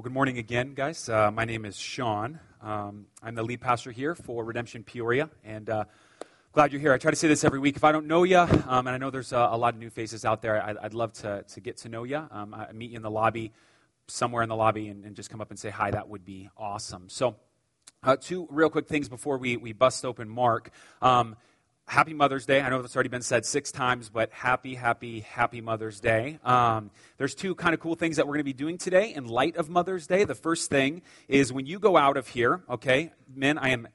Well, good morning again, guys. Uh, my name is Sean. Um, I'm the lead pastor here for Redemption Peoria, and uh, glad you're here. I try to say this every week. If I don't know you, um, and I know there's a, a, lot of new faces out there, I'd, I'd love to, to get to know you. Um, I meet you in the lobby, somewhere in the lobby, and, and, just come up and say hi. That would be awesome. So, uh, two real quick things before we, we bust open Mark. Um, happy Mother's Day. I know that's already been said six times, but happy, happy, happy Mother's Day. Um, there's two kind of cool things that we're going to be doing today in light of Mother's Day. The first thing is when you go out of here, okay, men, I am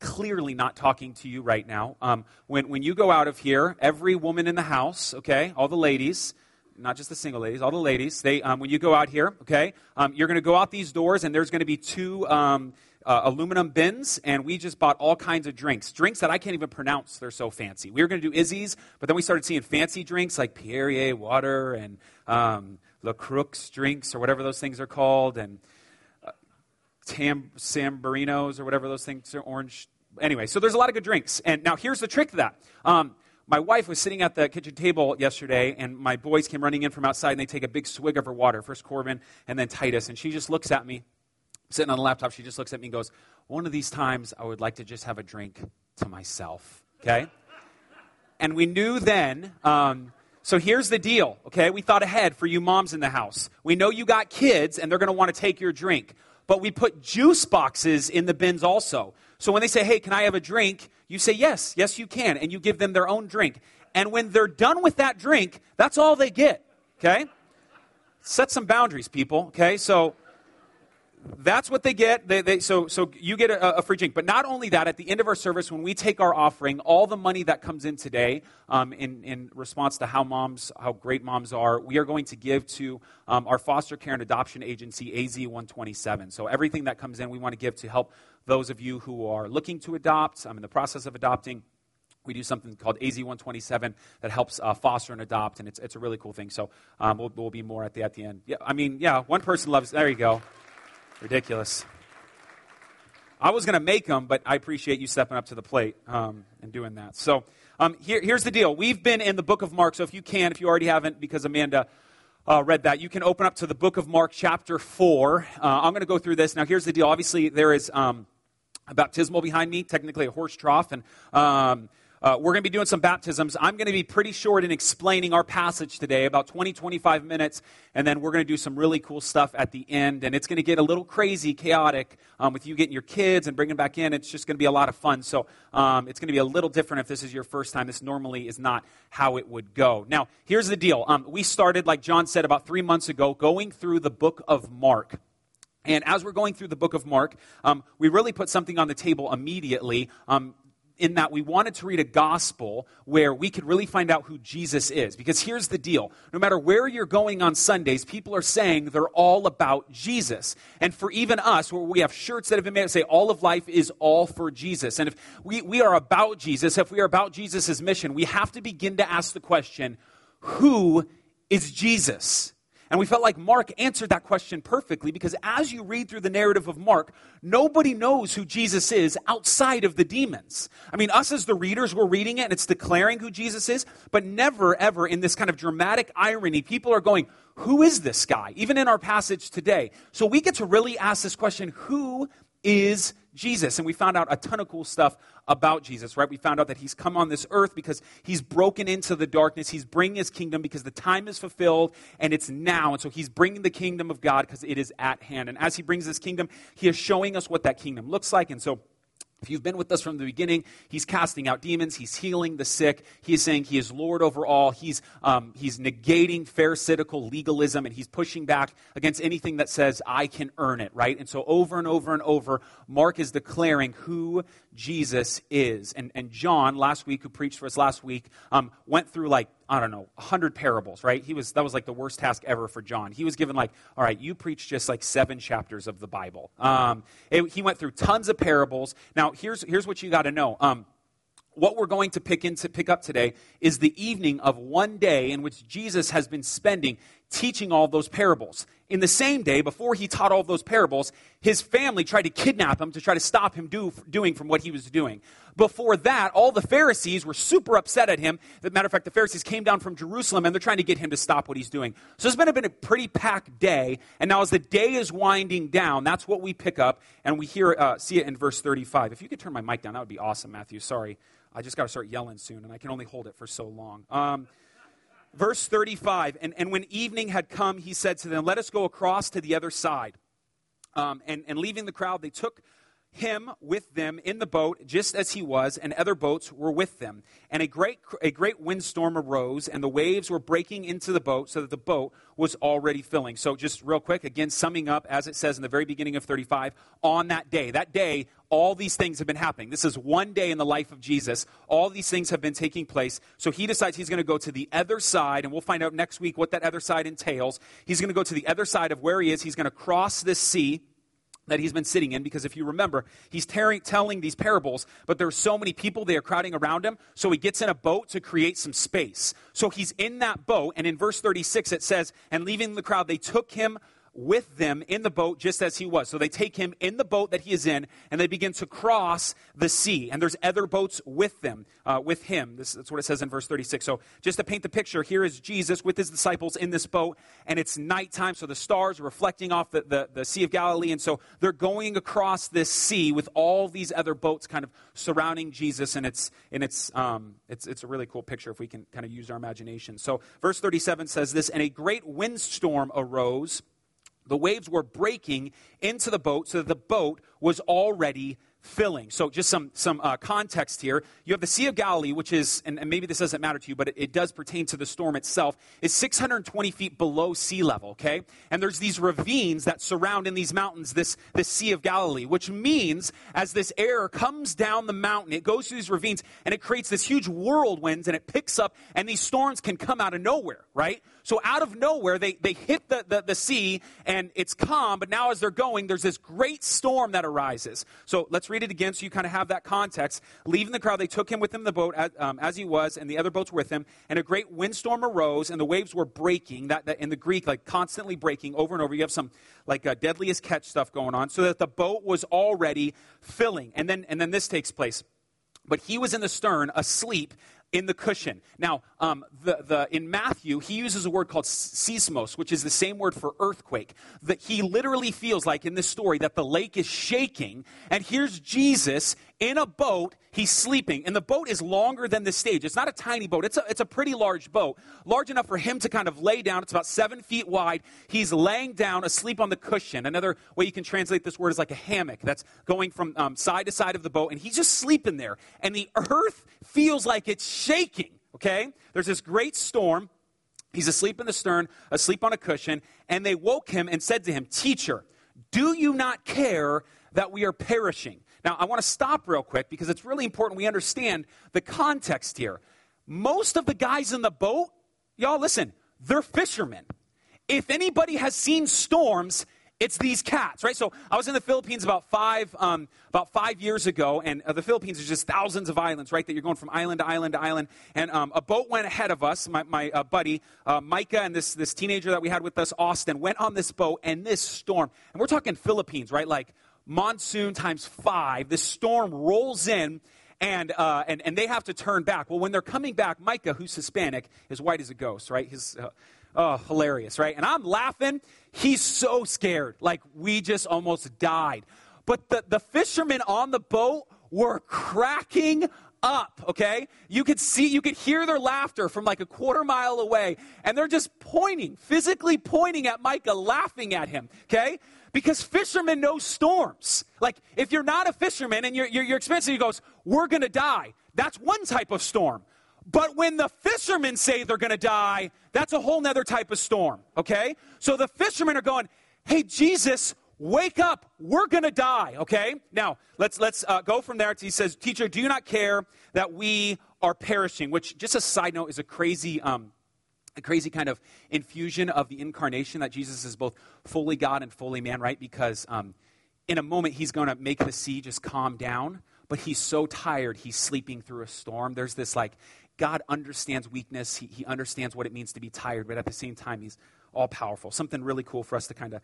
clearly not talking to you right now. Um, when, when you go out of here, every woman in the house, okay, all the ladies, not just the single ladies, all the ladies, they, um, when you go out here, okay, um, you're going to go out these doors and there's going to be two um, uh, aluminum bins, and we just bought all kinds of drinks. Drinks that I can't even pronounce, they're so fancy. We were going to do Izze's, but then we started seeing fancy drinks like Perrier water and um, La Croix drinks, or whatever those things are called, and uh, Tam- Sambarinos, or whatever those things are, orange. Anyway, so there's a lot of good drinks. And now here's the trick to that. Um, my wife was sitting at the kitchen table yesterday, and my boys came running in from outside, and they take a big swig of her water. First Corbin, and then Titus. And she just looks at me, sitting on the laptop, she just looks at me and goes, One of these times I would like to just have a drink to myself. Okay? And we knew then, um, so here's the deal, okay? We thought ahead for you moms in the house. We know you got kids and they're going to want to take your drink. But we put juice boxes in the bins also. So when they say, hey, can I have a drink? You say, yes, yes, you can. And you give them their own drink. And when they're done with that drink, that's all they get, okay? Set some boundaries, people, okay? So that's what they get. They, they, so, so you get a, a, free drink. But not only that, at the end of our service, when we take our offering, all the money that comes in today, um, in, in response to how moms, how great moms are, we are going to give to um, our foster care and adoption agency, AZ127. So everything that comes in, we want to give to help those of you who are looking to adopt. I'm in the process of adopting we do something called AZ127 that helps uh, foster and adopt, and it's, it's a really cool thing. So um, we'll, we'll be more at the at the end. Yeah, I mean, yeah, one person loves. There you go. Ridiculous. I was going to make them, but I appreciate you stepping up to the plate um, and doing that. So um, here, here's the deal. We've been in the book of Mark, so if you can, if you already haven't, because Amanda uh, read that, you can open up to the book of Mark, chapter 4. Uh, I'm going to go through this. Now, here's the deal. Obviously, there is um, a baptismal behind me, technically a horse trough, and um, uh, we're going to be doing some baptisms. I'm going to be pretty short in explaining our passage today, about 20, 25 minutes, and then we're going to do some really cool stuff at the end. And it's going to get a little crazy, chaotic um, with you getting your kids and bringing back in. It's just going to be a lot of fun. So um, it's going to be a little different if this is your first time. This normally is not how it would go. Now, here's the deal. Um, we started, like John said, about three months ago, going through the book of Mark. And as we're going through the book of Mark, um, we really put something on the table immediately. Um, in that we wanted to read a gospel where we could really find out who Jesus is. Because here's the deal no matter where you're going on Sundays, people are saying they're all about Jesus. And for even us, where we have shirts that have been made that say, all of life is all for Jesus. And if we, we are about Jesus, if we are about Jesus' mission, we have to begin to ask the question who is Jesus? And we felt like Mark answered that question perfectly because as you read through the narrative of Mark, nobody knows who Jesus is outside of the demons. I mean, us as the readers, we're reading it and it's declaring who Jesus is, but never, ever in this kind of dramatic irony, people are going, Who is this guy? Even in our passage today. So we get to really ask this question Who is Jesus. And we found out a ton of cool stuff about Jesus, right? We found out that he's come on this earth because he's broken into the darkness. He's bringing his kingdom because the time is fulfilled and it's now. And so he's bringing the kingdom of God because it is at hand. And as he brings this kingdom, he is showing us what that kingdom looks like. And so if you've been with us from the beginning, he's casting out demons, he's healing the sick, he's saying he is Lord over all, he's, um, he's negating pharisaical legalism, and he's pushing back against anything that says, I can earn it, right? And so over and over and over, Mark is declaring who Jesus is. And, and John, last week, who preached for us last week, um, went through like, I don't know, 100 parables, right? He was, that was like the worst task ever for John. He was given like, all right, you preach just like seven chapters of the Bible. Um, it, he went through tons of parables. Now, here's, here's what you got to know. Um, what we're going to pick, into, pick up today is the evening of one day in which Jesus has been spending teaching all those parables. In the same day, before he taught all those parables, his family tried to kidnap him to try to stop him do, doing from what he was doing. Before that, all the Pharisees were super upset at him. As a matter of fact, the Pharisees came down from Jerusalem and they're trying to get him to stop what he's doing. So it's been a, been a pretty packed day. And now, as the day is winding down, that's what we pick up and we hear, uh, see it in verse 35. If you could turn my mic down, that would be awesome, Matthew. Sorry. I just got to start yelling soon, and I can only hold it for so long. Um, verse 35 and, and when evening had come, he said to them, Let us go across to the other side. Um, and, and leaving the crowd, they took him with them in the boat just as he was and other boats were with them. And a great a great windstorm arose and the waves were breaking into the boat so that the boat was already filling. So just real quick again summing up as it says in the very beginning of 35 on that day that day all these things have been happening. This is one day in the life of jesus. All these things have been taking place. So he decides he's going to go to the other side and we'll find out next week what that other side entails. He's going to go to the other side of where he is. He's going to cross this sea that he's been sitting in because if you remember he's tearing, telling these parables but there are so many people they are crowding around him so he gets in a boat to create some space. So he's in that boat and in verse 36 it says and leaving the crowd they took him with them in the boat just as he was. So they take him in the boat that he is in, and they begin to cross the sea. And there's other boats with them, uh, with him. This, that's what it says in verse 36. So just to paint the picture, here is Jesus with his disciples in this boat, and it's nighttime, so the stars are reflecting off the, the, the Sea of Galilee. And so they're going across this sea with all these other boats kind of surrounding Jesus, and it's, and it's, um, it's, it's a really cool picture if we can kind of use our imagination. So verse 37 says this, and a great windstorm arose the waves were breaking into the boat so that the boat was already filling. So, just some, some uh, context here. You have the Sea of Galilee, which is, and, and maybe this doesn't matter to you, but it, it, does pertain to the storm itself, is 620 feet below sea level, okay? And there's these ravines that surround in these mountains this, this Sea of Galilee, which means as this air comes down the mountain, it goes through these ravines and it creates this huge whirlwinds and it picks up, and these storms can come out of nowhere, right? So, out of nowhere, they, they hit the, the, the sea and it's calm, but now as they're going, there's this great storm that arises. So, let's read it again so you kind of have that context. Leaving the crowd, they took him with them in the boat as, um, as he was, and the other boats with him. And a great windstorm arose, and the waves were breaking. That, that in the Greek, like constantly breaking over and over. You have some like uh, deadliest catch stuff going on, so that the boat was already filling. And then, and then this takes place. But he was in the stern, asleep, in the cushion. Now, um, the, the, in Matthew, he uses a word called seismos, which is the same word for earthquake. That he literally feels like in this story that the lake is shaking, and here's Jesus in a boat. He's sleeping, and the boat is longer than the stage. It's not a tiny boat, it's a, it's a pretty large boat, large enough for him to kind of lay down. It's about seven feet wide. He's laying down asleep on the cushion. Another way you can translate this word is like a hammock that's going from um, side to side of the boat, and he's just sleeping there. And the earth feels like it's shaking, okay? There's this great storm. He's asleep in the stern, asleep on a cushion, and they woke him and said to him, Teacher, do you not care that we are perishing? Now, I want to stop real quick because it's really important we understand the context here. Most of the guys in the boat, y'all listen, they're fishermen. If anybody has seen storms, it's these cats, right? So I was in the Philippines about five, um, about five years ago, and uh, the Philippines is just thousands of islands, right? That you're going from island to island to island. And um, a boat went ahead of us. My, my uh, buddy uh, Micah and this this teenager that we had with us, Austin, went on this boat, and this storm, and we're talking Philippines, right? Like monsoon times five. This storm rolls in, and, uh, and, and they have to turn back. Well, when they're coming back, Micah, who's Hispanic, is white as a ghost, right? He's, uh, oh, hilarious, right? And I'm laughing. He's so scared. Like, we just almost died. But the, the fishermen on the boat were cracking up, okay? You could see, you could hear their laughter from like a quarter mile away, and they're just pointing, physically pointing at Micah, laughing at him, okay? Because fishermen know storms. Like, if you're not a fisherman and you're, you're, you're experiencing, he goes, We're to die. That's one type of storm. But when the fishermen say they're going to die, that's a whole nother type of storm, okay? So the fishermen are going, Hey, Jesus, wake up. We're going to die, okay? Now, let's, let's uh, go from there. He says, Teacher, do you not care that we are perishing? Which, just a side note, is a crazy um, a crazy kind of infusion of the incarnation that Jesus is both fully God and fully man, right? Because um, in a moment he's going to make the sea just calm down, but he's so tired he's sleeping through a storm. There's this like, God understands weakness, he, he understands what it means to be tired, but at the same time, he's all powerful. Something really cool for us to kind of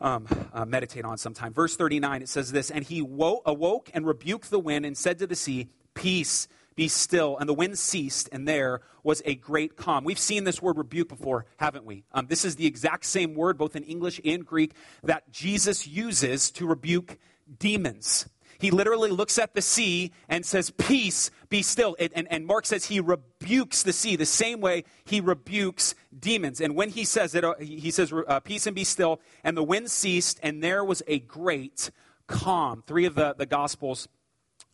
um, uh, meditate on sometime. Verse 39, it says this And he wo- awoke and rebuked the wind and said to the sea, Peace, be still. And the wind ceased, and there was a great calm. We've seen this word rebuke before, haven't we? Um, this is the exact same word, both in English and Greek, that Jesus uses to rebuke demons. He literally looks at the sea and says, Peace, be still. And, and, and, Mark says he rebukes the sea the same way he rebukes demons. And when he says it, uh, he says, uh, Peace and be still. And the wind ceased, and there was a great calm. Three of the, the Gospels.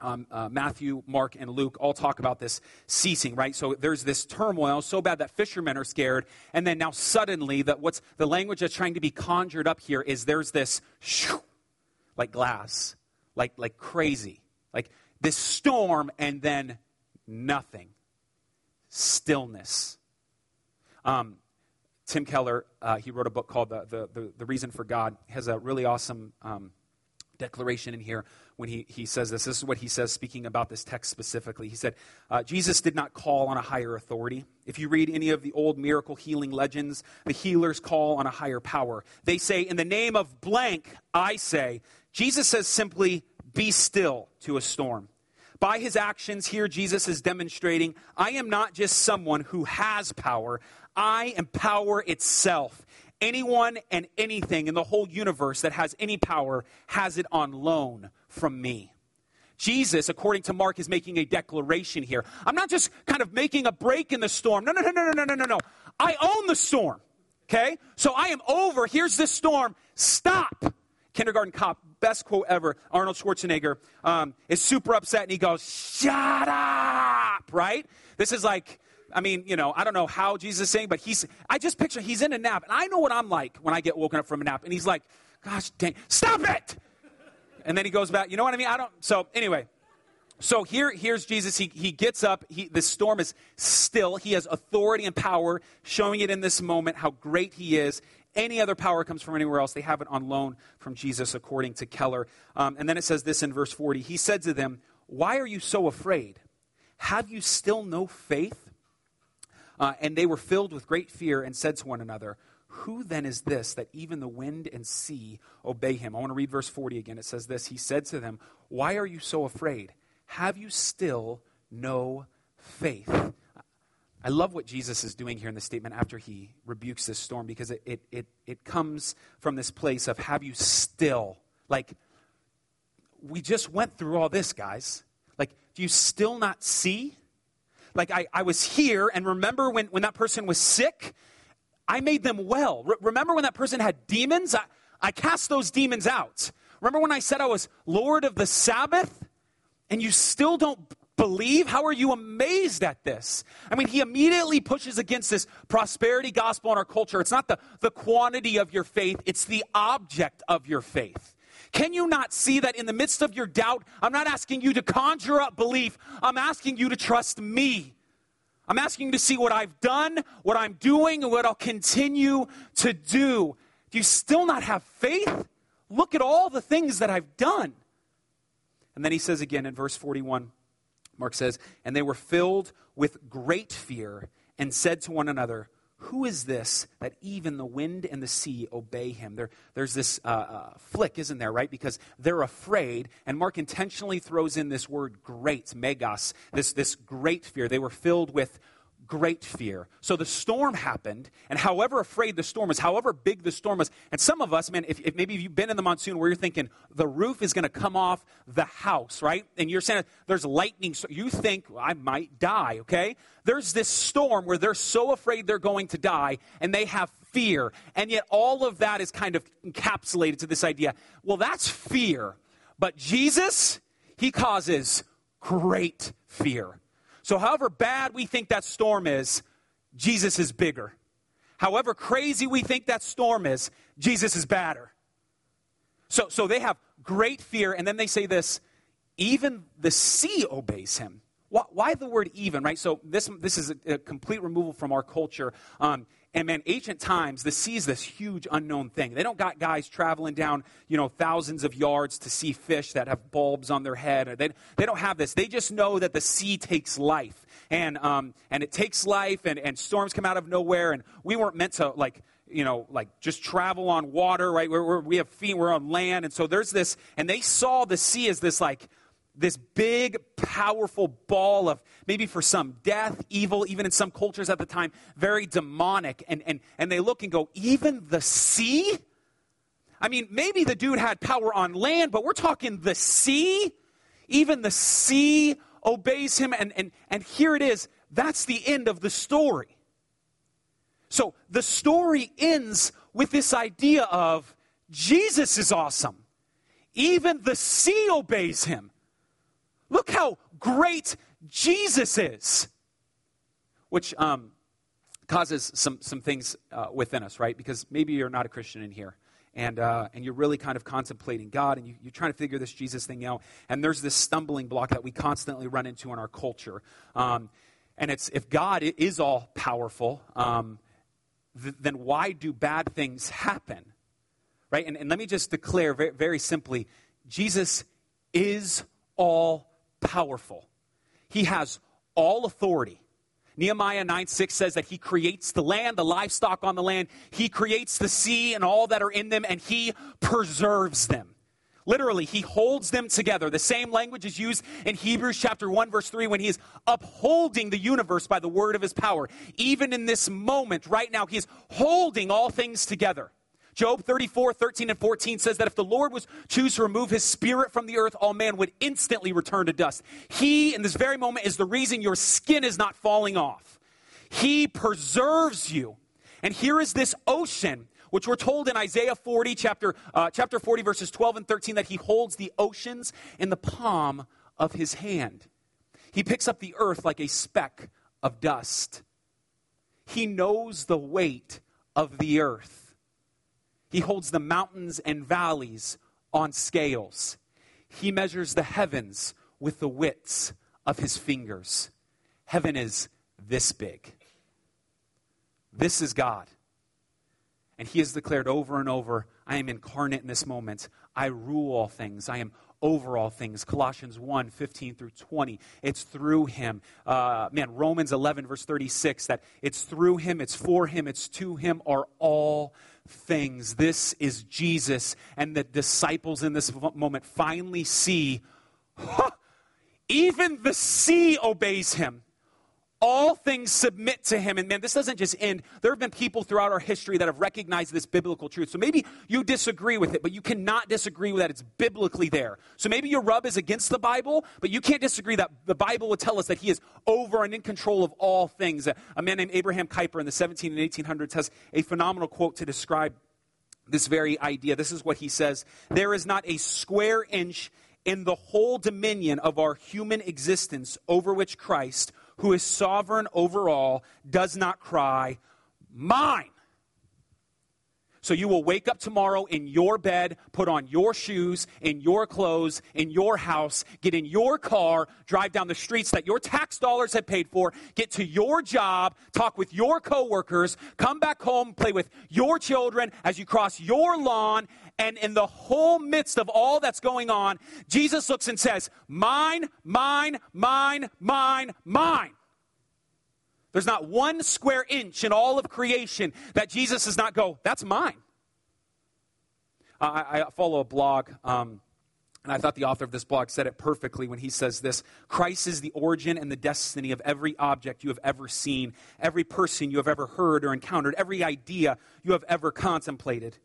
Um, uh, Matthew, Mark, and Luke all talk about this ceasing, right? So there's this turmoil so bad that fishermen are scared, and then now suddenly, that what's the language that's trying to be conjured up here is there's this shoo, like glass, like, like crazy. Like this storm and then nothing. Stillness. Um, Tim Keller, uh, he wrote a book called the, the, the, the, Reason for God. has a really awesome um, declaration in here when he, he says this. This is what he says, speaking about this text specifically. He said, uh, Jesus did not call on a higher authority. If you read any of the old miracle healing legends, the healers call on a higher power. They say, In the name of blank, I say, Jesus says simply, be still to a storm. By his actions here, Jesus is demonstrating I am not just someone who has power, I am power itself. Anyone and anything in the whole universe that has any power has it on loan from me. Jesus, according to Mark, is making a declaration here. I'm not just kind of making a break in the storm. No, no, no, no, no, no, no, no. I own the storm. Okay? So I am over. Here's this storm. Stop. Kindergarten Cop, best quote ever. Arnold Schwarzenegger um, is super upset and he goes, Shut up, right? This is like, I mean, you know, I don't know how Jesus is saying, but he's, I just picture he's in a nap. And I know what I'm like when I get woken up from a nap. And he's like, Gosh dang, stop it! And then he goes back, you know what I mean? I don't, so anyway. So here, here's Jesus. He, he gets up. He, the storm is still. He has authority and power, showing it in this moment how great he is any other power comes from anywhere else. They have it on loan from Jesus, according to Keller. Um, and then it says this in verse 40 He said to them, Why are you so afraid? Have you still no faith? Uh, and they were filled with great fear and said to one another, Who then is this that even the wind and sea obey him? I want to read verse 40 again. It says this He said to them, Why are you so afraid? Have you still no faith? I love what Jesus is doing here in the statement after he rebukes this storm because it, it, it, it comes from this place of have you still, like, we just went through all this, guys. Like, do you still not see? Like, I, I was here, and remember when, when that person was sick? I made them well. Re- remember when that person had demons? I, I cast those demons out. Remember when I said I was Lord of the Sabbath? And you still don't believe? How are you amazed at this? I mean, he immediately pushes against this prosperity gospel in our culture. It's not the, the quantity of your faith, it's the object of your faith. Can you not see that in the midst of your doubt, I'm not asking you to conjure up belief, I'm asking you to trust me. I'm asking you to see what I've done, what I'm doing, and what I'll continue to do. Do you still not have faith? Look at all the things that I've done. And then he says again in verse 41 Mark says, And they were filled with great fear and said to one another, Who is this that even the wind and the sea obey him? There, there's this uh, uh, flick, isn't there, right? Because they're afraid. And Mark intentionally throws in this word great, megas, this, this great fear. They were filled with great fear. So the storm happened, and however afraid the storm was, however big the storm was, and some of us, man, if, if maybe you've been in the monsoon where you're thinking the roof is going to come off the house, right? And you're saying there's lightning, so you think well, I might die, okay? There's this storm where they're so afraid they're going to die, and they have fear, and yet all of that is kind of encapsulated to this idea. Well, that's fear, but Jesus, he causes great fear. So, however bad we think that storm is, Jesus is bigger. However crazy we think that storm is, Jesus is badder. So, so they have great fear, and then they say this even the sea obeys him. Why, why the word even, right? So, this, this is a, a complete removal from our culture. Um, and man, ancient times, the sea is this huge unknown thing. They don't got guys traveling down, you know, thousands of yards to see fish that have bulbs on their head. They, they don't have this. They just know that the sea takes life. And, um, and it takes life, and, and storms come out of nowhere. And we weren't meant to, like, you know, like just travel on water, right? We're, we're, we have feet, we're on land. And so there's this, and they saw the sea as this like, this big, powerful ball of maybe for some death, evil, even in some cultures at the time, very demonic. And, and, and they look and go, even the sea? I mean, maybe the dude had power on land, but we're talking the sea? Even the sea obeys him. And, and, and here it is. That's the end of the story. So the story ends with this idea of Jesus is awesome. Even the sea obeys him. Look how great Jesus is. Which um, causes some, some things uh, within us, right? Because maybe you're not a Christian in here. And, uh, and you're really kind of contemplating God and you, you're trying to figure this Jesus thing out. And there's this stumbling block that we constantly run into in our culture. Um, and it's if God is all powerful, um, th- then why do bad things happen? Right? And, and let me just declare very, very simply Jesus is all powerful. He has all authority. Nehemiah 9 6 says that he creates the land, the livestock on the land. He creates the sea and all that are in them, and he preserves them. Literally, he holds them together. The same language is used in Hebrews chapter 1, verse 3, when he is upholding the universe by the word of his power. Even in this moment, right now, he is holding all things together. Job 34, 13, and 14 says that if the Lord was choose to remove his spirit from the earth, all man would instantly return to dust. He, in this very moment, is the reason your skin is not falling off. He preserves you. And here is this ocean, which we're told in Isaiah 40, chapter, uh, chapter 40, verses 12 and 13, that he holds the oceans in the palm of his hand. He picks up the earth like a speck of dust. He knows the weight of the earth. He holds the mountains and valleys on scales. He measures the heavens with the widths of his fingers. Heaven is this big. This is God. And he has declared over and over I am incarnate in this moment. I rule all things. I am over all things. Colossians 1 15 through 20. It's through him. Uh, man, Romans 11, verse 36, that it's through him, it's for him, it's to him are all things. This is Jesus. And the disciples in this moment finally see huh, even the sea obeys him. All things submit to him. And man, this doesn't just end. There have been people throughout our history that have recognized this biblical truth. So maybe you disagree with it, but you cannot disagree with that it's biblically there. So maybe your rub is against the Bible, but you can't disagree that the Bible would tell us that he is over and in control of all things. A man named Abraham Kuyper in the 17 and 1800s has a phenomenal quote to describe this very idea. This is what he says There is not a square inch in the whole dominion of our human existence over which Christ who is sovereign over all, does not cry, Mine. So you will wake up tomorrow in your bed, put on your shoes, in your clothes, in your house, get in your car, drive down the streets that your tax dollars have paid for, get to your job, talk with your coworkers, come back home, play with your children as you cross your lawn, and in the whole midst of all that's going on, Jesus looks and says, Mine, mine, mine, mine, mine. There's not one square inch in all of creation that Jesus does not go, That's mine. I, I, follow a blog. Um, and I thought the author of this blog said it perfectly when he says this Christ is the origin and the destiny of every object you have ever seen, every person you have ever heard or encountered, every idea you have ever contemplated.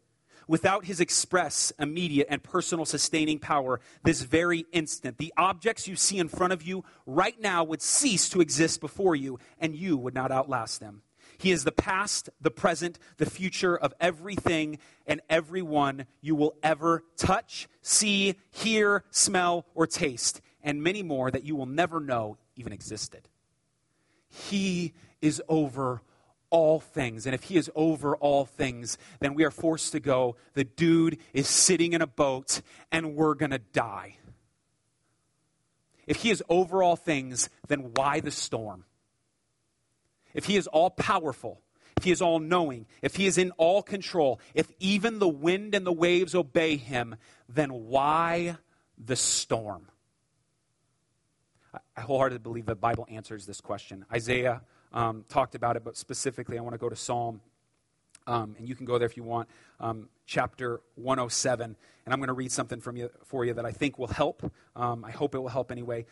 Without his express, immediate, and personal sustaining power, this very instant, the objects you see in front of you right now would cease to exist before you, and you would not outlast them. He is the past, the present, the future of everything and everyone you will ever touch, see, hear, smell, or taste, and many more that you will never know even existed. He is over all things. And if he is over all things, then we are forced to go, the dude is sitting in a boat and we're going to die. If he is over all things, then why the storm? If he is all powerful, if he is all knowing, if he is in all control, if even the wind and the waves obey him, then why the storm? I wholeheartedly believe the Bible answers this question. Isaiah um, talked about it, but specifically, I want to go to Psalm Um, and you can go there if you want, um, chapter 107. And I'm going to read something from you, for you that I think will help. Um, I hope it will help anyway.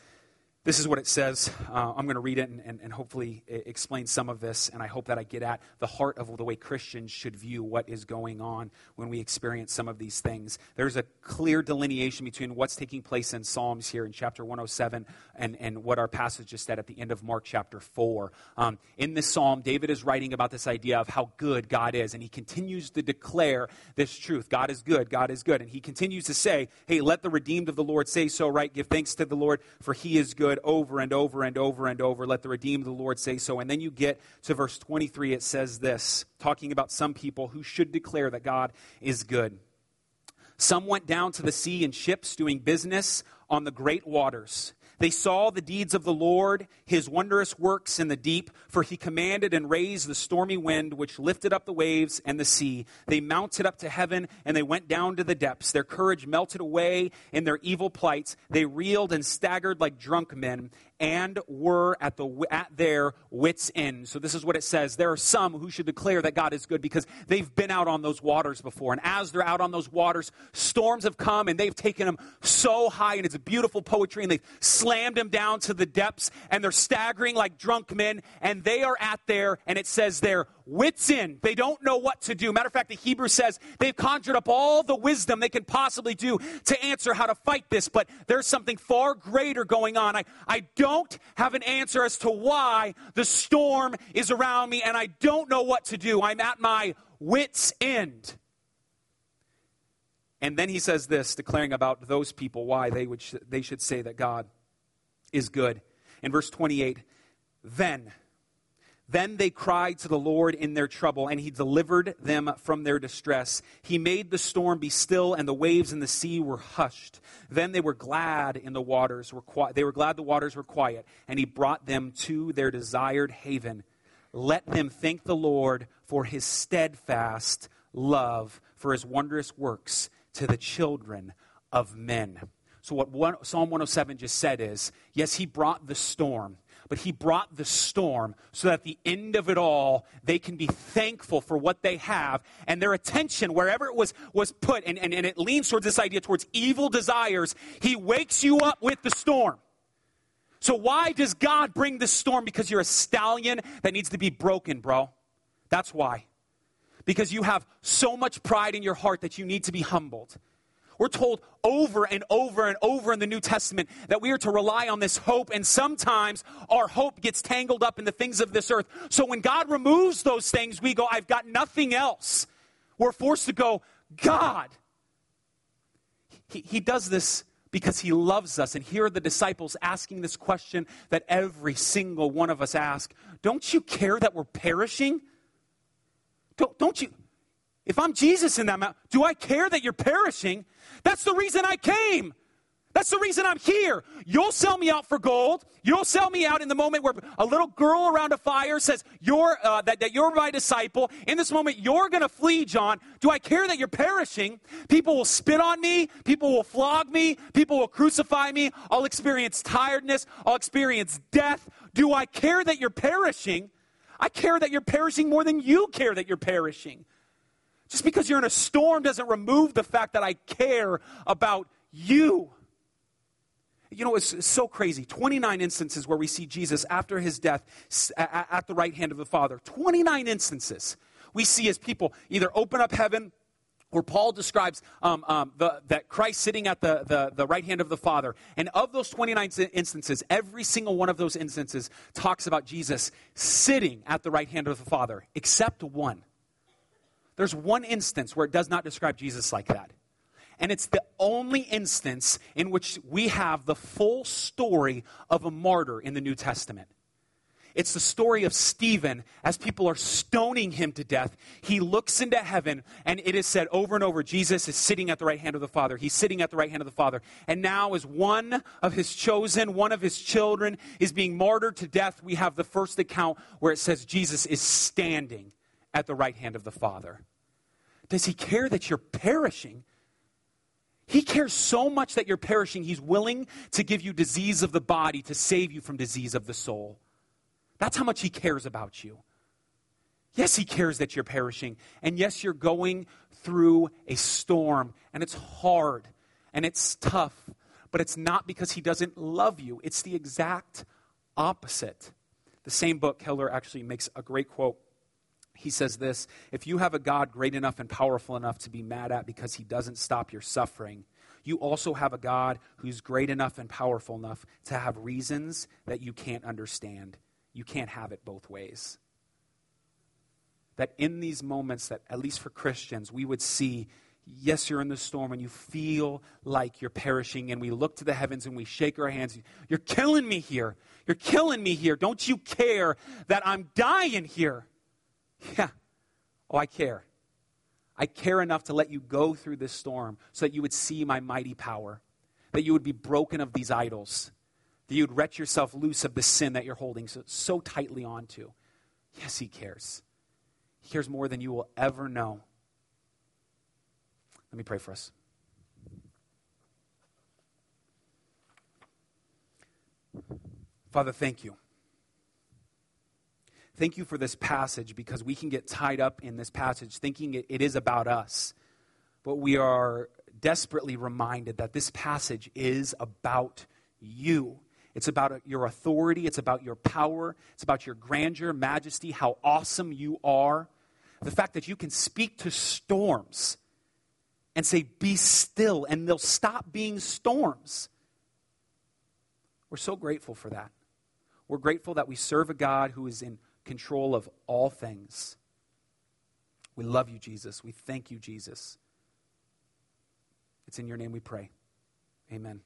This is what it says. Uh, I'm going to read it and, and, and, hopefully explain some of this, and I hope that I get at the heart of the way Christians should view what is going on when we experience some of these things. There's a clear delineation between what's taking place in Psalms here in chapter 107 and, and what our passage just said at the end of Mark chapter 4. Um, in this psalm, David is writing about this idea of how good God is, and he continues to declare this truth God is good, God is good. And he continues to say, Hey, let the redeemed of the Lord say so, right? Give thanks to the Lord, for he is good over and over and over and over. Let the redeemed of the Lord say so. And then you get to verse 23, it says this, talking about some people who should declare that God is good. Some went down to the sea in ships doing business on the great waters. They saw the deeds of the Lord, his wondrous works in the deep, for he commanded and raised the stormy wind, which lifted up the waves and the sea. They mounted up to heaven, and they went down to the depths. Their courage melted away in their evil plights. They reeled and staggered like drunk men, and were at, the, at their wits' end. So, this is what it says. There are some who should declare that God is good because they've been out on those waters before. And as they're out on those waters, storms have come and they've taken them so high, and it's beautiful poetry, and they've slammed them down to the depths, and they're staggering like drunk men, and they are at their, and it says their wits' end. They don't know what to do. Matter of fact, the Hebrew says they've conjured up all the wisdom they can possibly do to answer how to fight this, but there's something far greater going on. I, I don't have an answer as to why the storm is around me and I don't know what to do. I'm at my wits' end. And then he says this, declaring about those people why they, would sh- they should say that God is good. In verse 28, then then they cried to the Lord in their trouble, and he delivered them from their distress. He made the storm be still, and the waves in the sea were hushed. Then they were glad in the waters were qui- they were glad the waters were quiet, and he brought them to their desired haven. Let them thank the Lord for his steadfast love, for his wondrous works to the children of men. So, what one, Psalm 107 just said is yes, he brought the storm but he brought the storm so that at the end of it all, they can be thankful for what they have and their attention, wherever it was, was put, and, and, and it leans towards this idea towards evil desires, he wakes you up with the storm. So, why does God bring the storm? Because you're a stallion that needs to be broken, bro. That's why. Because you have so much pride in your heart that you need to be humbled. We're told over and over and over in the New Testament that we are to rely on this hope, and sometimes our hope gets tangled up in the things of this earth. So when God removes those things, we go, I've got nothing else. We're forced to go, God. He, he does this because he loves us. And here are the disciples asking this question that every single one of us ask Don't you care that we're perishing? Don't, don't you? If I'm Jesus in that mountain, do I care that you're perishing? That's the reason I came. That's the reason I'm here. You'll sell me out for gold. You'll sell me out in the moment where a little girl around a fire says, you're, uh, that, that you're my disciple. In this moment, you're going to flee, John. Do I care that you're perishing? People will spit on me. People will flog me. People will crucify me. I'll experience tiredness. I'll experience death. Do I care that you're perishing? I care that you're perishing more than you care that you're perishing. Just because you're in a storm doesn't remove the fact that I care about you. You know, it's, so crazy. 29 instances where we see Jesus after his death at the right hand of the Father. 29 instances we see as people either open up heaven or Paul describes um, um, the, that Christ sitting at the, the, the, right hand of the Father. And of those 29 instances, every single one of those instances talks about Jesus sitting at the right hand of the Father, except one. There's one instance where it does not describe Jesus like that. And it's the only instance in which we have the full story of a martyr in the New Testament. It's the story of Stephen as people are stoning him to death. He looks into heaven, and it is said over and over Jesus is sitting at the right hand of the Father. He's sitting at the right hand of the Father. And now, as one of his chosen, one of his children is being martyred to death, we have the first account where it says Jesus is standing at the right hand of the Father? Does he care that you're perishing? He cares so much that you're perishing, he's willing to give you disease of the body to save you from disease of the soul. That's how much he cares about you. Yes, He cares that you're perishing. And yes, you're going through a storm, and it's hard and it's tough, but it's not because He doesn't love you. It's the exact opposite. The same book, Keller actually makes a great quote. He says this If you have a God great enough and powerful enough to be mad at because He doesn't stop your suffering, you also have a God who's great enough and powerful enough to have reasons that you can't understand. You can't have it both ways. That in these moments that at least for christians we would see yes you're in the storm and you feel like you're perishing and we look to the heavens and we shake our hands. You're killing me here. You're killing me here. Don't you care that i'm dying here yeah oh i care i care enough to let you go through this storm so that you would see my mighty power that you would be broken of these idols that you would wrench yourself loose of the sin that you're holding so, so tightly onto yes he cares he cares more than you will ever know. Let me pray for us. Father, thank you. Thank you for this passage because we can get tied up in this passage thinking it, it is about us. But we are desperately reminded that this passage is about you. It's about your authority, it's about your power, it's about your grandeur, majesty, how awesome you are. The fact that you can speak to storms and say, Be still, and they'll stop being storms. We're so grateful for that. We're grateful that we serve a God who is in control of all things. We love you, Jesus. We thank you, Jesus. It's in your name we pray. Amen.